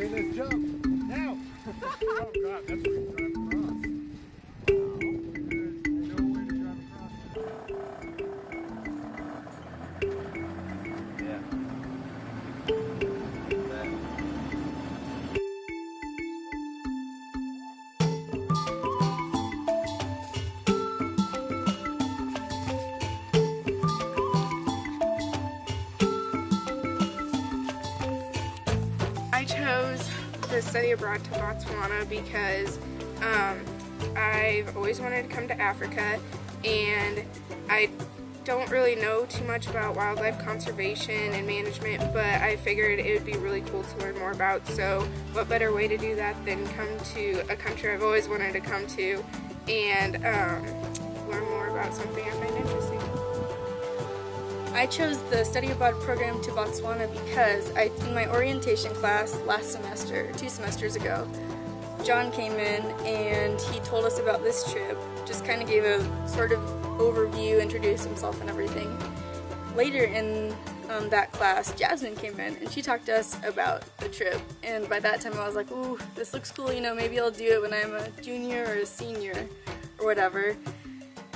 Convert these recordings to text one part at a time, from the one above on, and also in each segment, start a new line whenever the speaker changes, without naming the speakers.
Okay, let's jump. Now. oh God,
study abroad to Botswana because um, I've always wanted to come to Africa and I don't really know too much about wildlife conservation and management, but I figured it would be really cool to learn more about. So, what better way to do that than come to a country I've always wanted to come to and um, learn more about something I find interesting.
I chose the study abroad program to Botswana because I, in my orientation class last semester, two semesters ago, John came in and he told us about this trip, just kind of gave a sort of overview, introduced himself and everything. Later in um, that class, Jasmine came in and she talked to us about the trip. And by that time, I was like, ooh, this looks cool, you know, maybe I'll do it when I'm a junior or a senior or whatever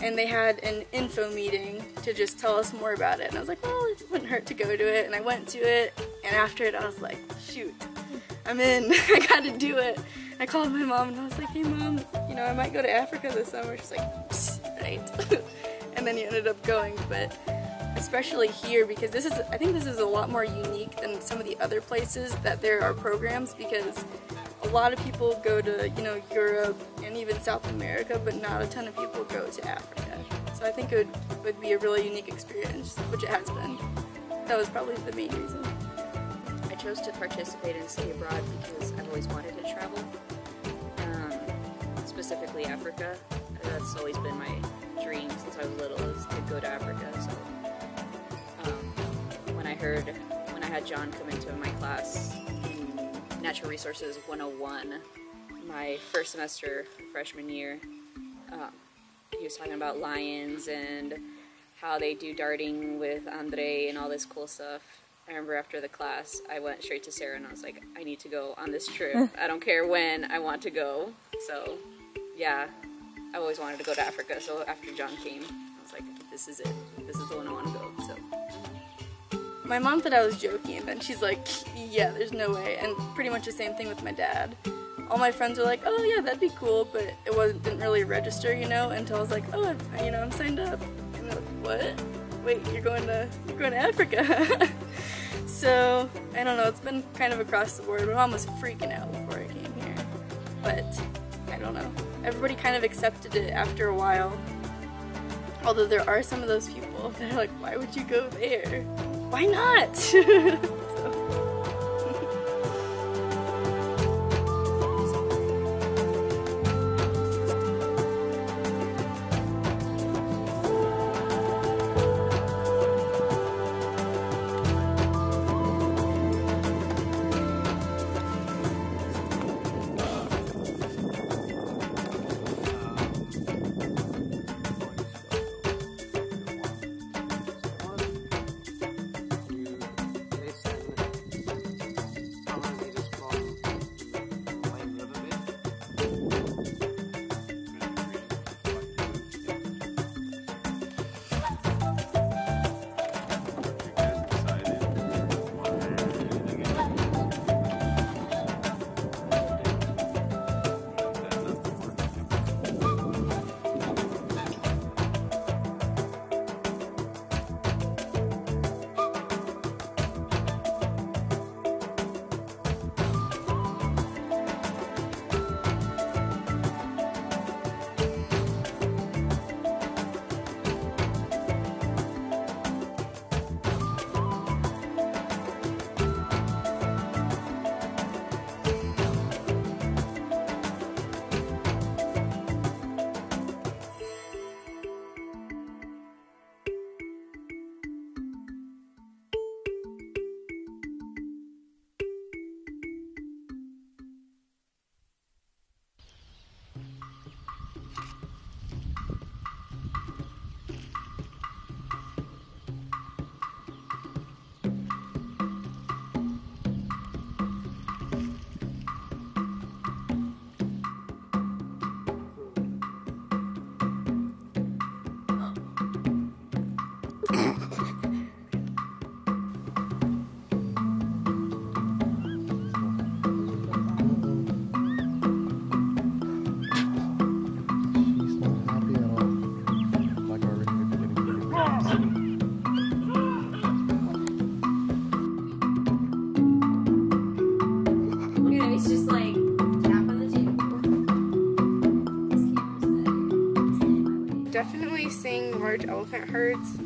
and they had an info meeting to just tell us more about it. And I was like, well, it wouldn't hurt to go to it. And I went to it, and after it, I was like, shoot, I'm in. I gotta do it. I called my mom, and I was like, hey, mom, you know, I might go to Africa this summer. She's like, "Psst, right. and then you ended up going, but especially here because this is, I think this is a lot more unique than some of the other places that there are programs because a lot of people go to, you know, Europe and even South America, but not a ton of people go to Africa. So I think it would, would be a really unique experience, which it has been. That was probably the main reason.
I chose to participate in study abroad because I've always wanted to travel, um, specifically Africa. That's always been my dream since I was little is to go to Africa. So um, when I heard, when I had John come into my class Natural Resources 101, my first semester, freshman year, um, he was talking about lions and how they do darting with Andre and all this cool stuff. I remember after the class, I went straight to Sarah and I was like, I need to go on this trip. I don't care when, I want to go. So, yeah, I always wanted to go to Africa. So after John came, I was like, this is it. This is the one I want to go.
My mom thought I was joking, and then she's like, yeah, there's no way. And pretty much the same thing with my dad. All my friends were like, oh yeah, that'd be cool, but it wasn't didn't really register, you know, until I was like, oh, I- you know, I'm signed up. And they're like, what? Wait, you're going to you're going to Africa? so I don't know. It's been kind of across the board. My mom was freaking out before I came here, but I don't know. Everybody kind of accepted it after a while. Although there are some of those people that are like, why would you go there? Why not?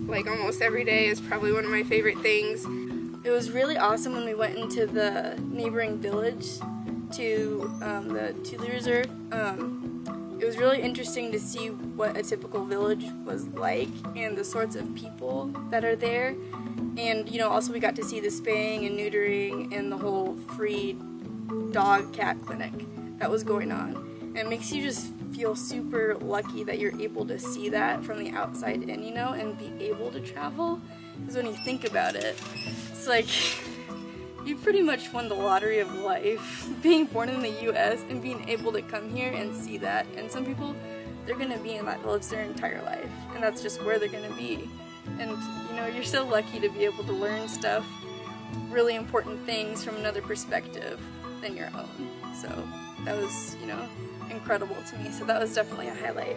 like almost every day is probably one of my favorite things.
It was really awesome when we went into the neighboring village to um, the Tuli Reserve. Um, it was really interesting to see what a typical village was like and the sorts of people that are there. And you know, also we got to see the spaying and neutering and the whole free dog cat clinic that was going on. And it makes you just feel super lucky that you're able to see that from the outside in, you know, and be able to travel. Because when you think about it, it's like you pretty much won the lottery of life. Being born in the US and being able to come here and see that. And some people, they're gonna be in that village their entire life, and that's just where they're gonna be. And you know, you're so lucky to be able to learn stuff, really important things from another perspective than your own. So that was, you know, incredible to me. So that was definitely a highlight.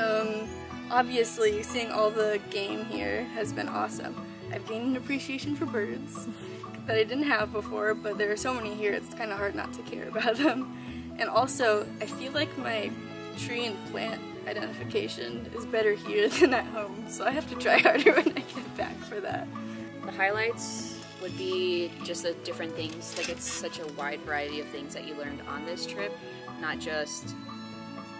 Um, obviously, seeing all the game here has been awesome. I've gained an appreciation for birds that I didn't have before, but there are so many here, it's kind of hard not to care about them. And also, I feel like my tree and plant identification is better here than at home, so I have to try harder when I get back for that.
The highlights would be just the different things. Like it's such a wide variety of things that you learned on this trip, not just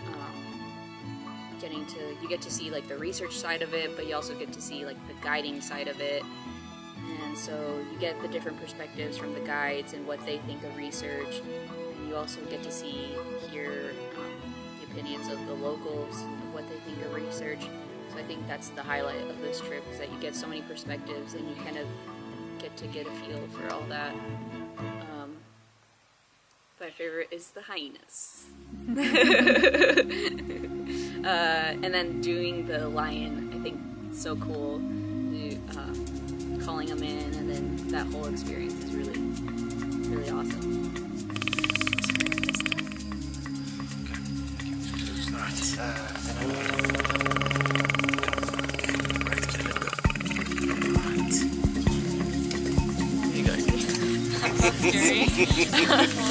um, getting to you get to see like the research side of it, but you also get to see like the guiding side of it. And so you get the different perspectives from the guides and what they think of research. And you also get to see hear um, the opinions of the locals of what they think of research. So I think that's the highlight of this trip is that you get so many perspectives and you kind of get to get a feel for all that. My favorite is the hyenas. uh, and then doing the lion, I think it's so cool. Uh, calling them in, and then that whole experience is really, really awesome.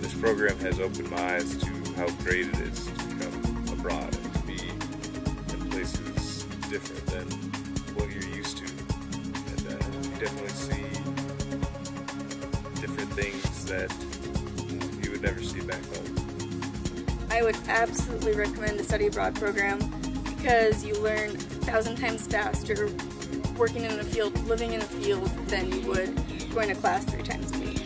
This program has opened my eyes to how great it is to come abroad and to be in places different than what you're used to. And uh, you definitely see different things that you would never see back home.
I would absolutely recommend the study abroad program because you learn a thousand times faster working in a field, living in a field than you would going to class three times a week.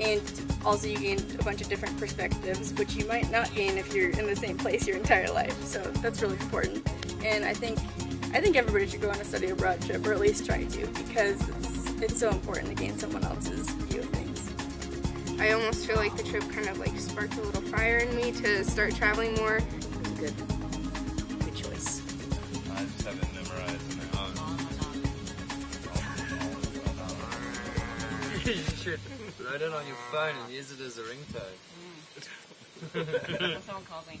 And also you gain a bunch of different perspectives, which you might not gain if you're in the same place your entire life. So that's really important. And I think I think everybody should go on a study abroad trip, or at least try to, because it's it's so important to gain someone else's view of things.
I almost feel like the trip kind of like sparked a little fire in me to start traveling more.
It's a good, good choice.
I just have it memorized now.
you um, should write it on your phone and use it as a ringtone. Mm.
Someone calls me.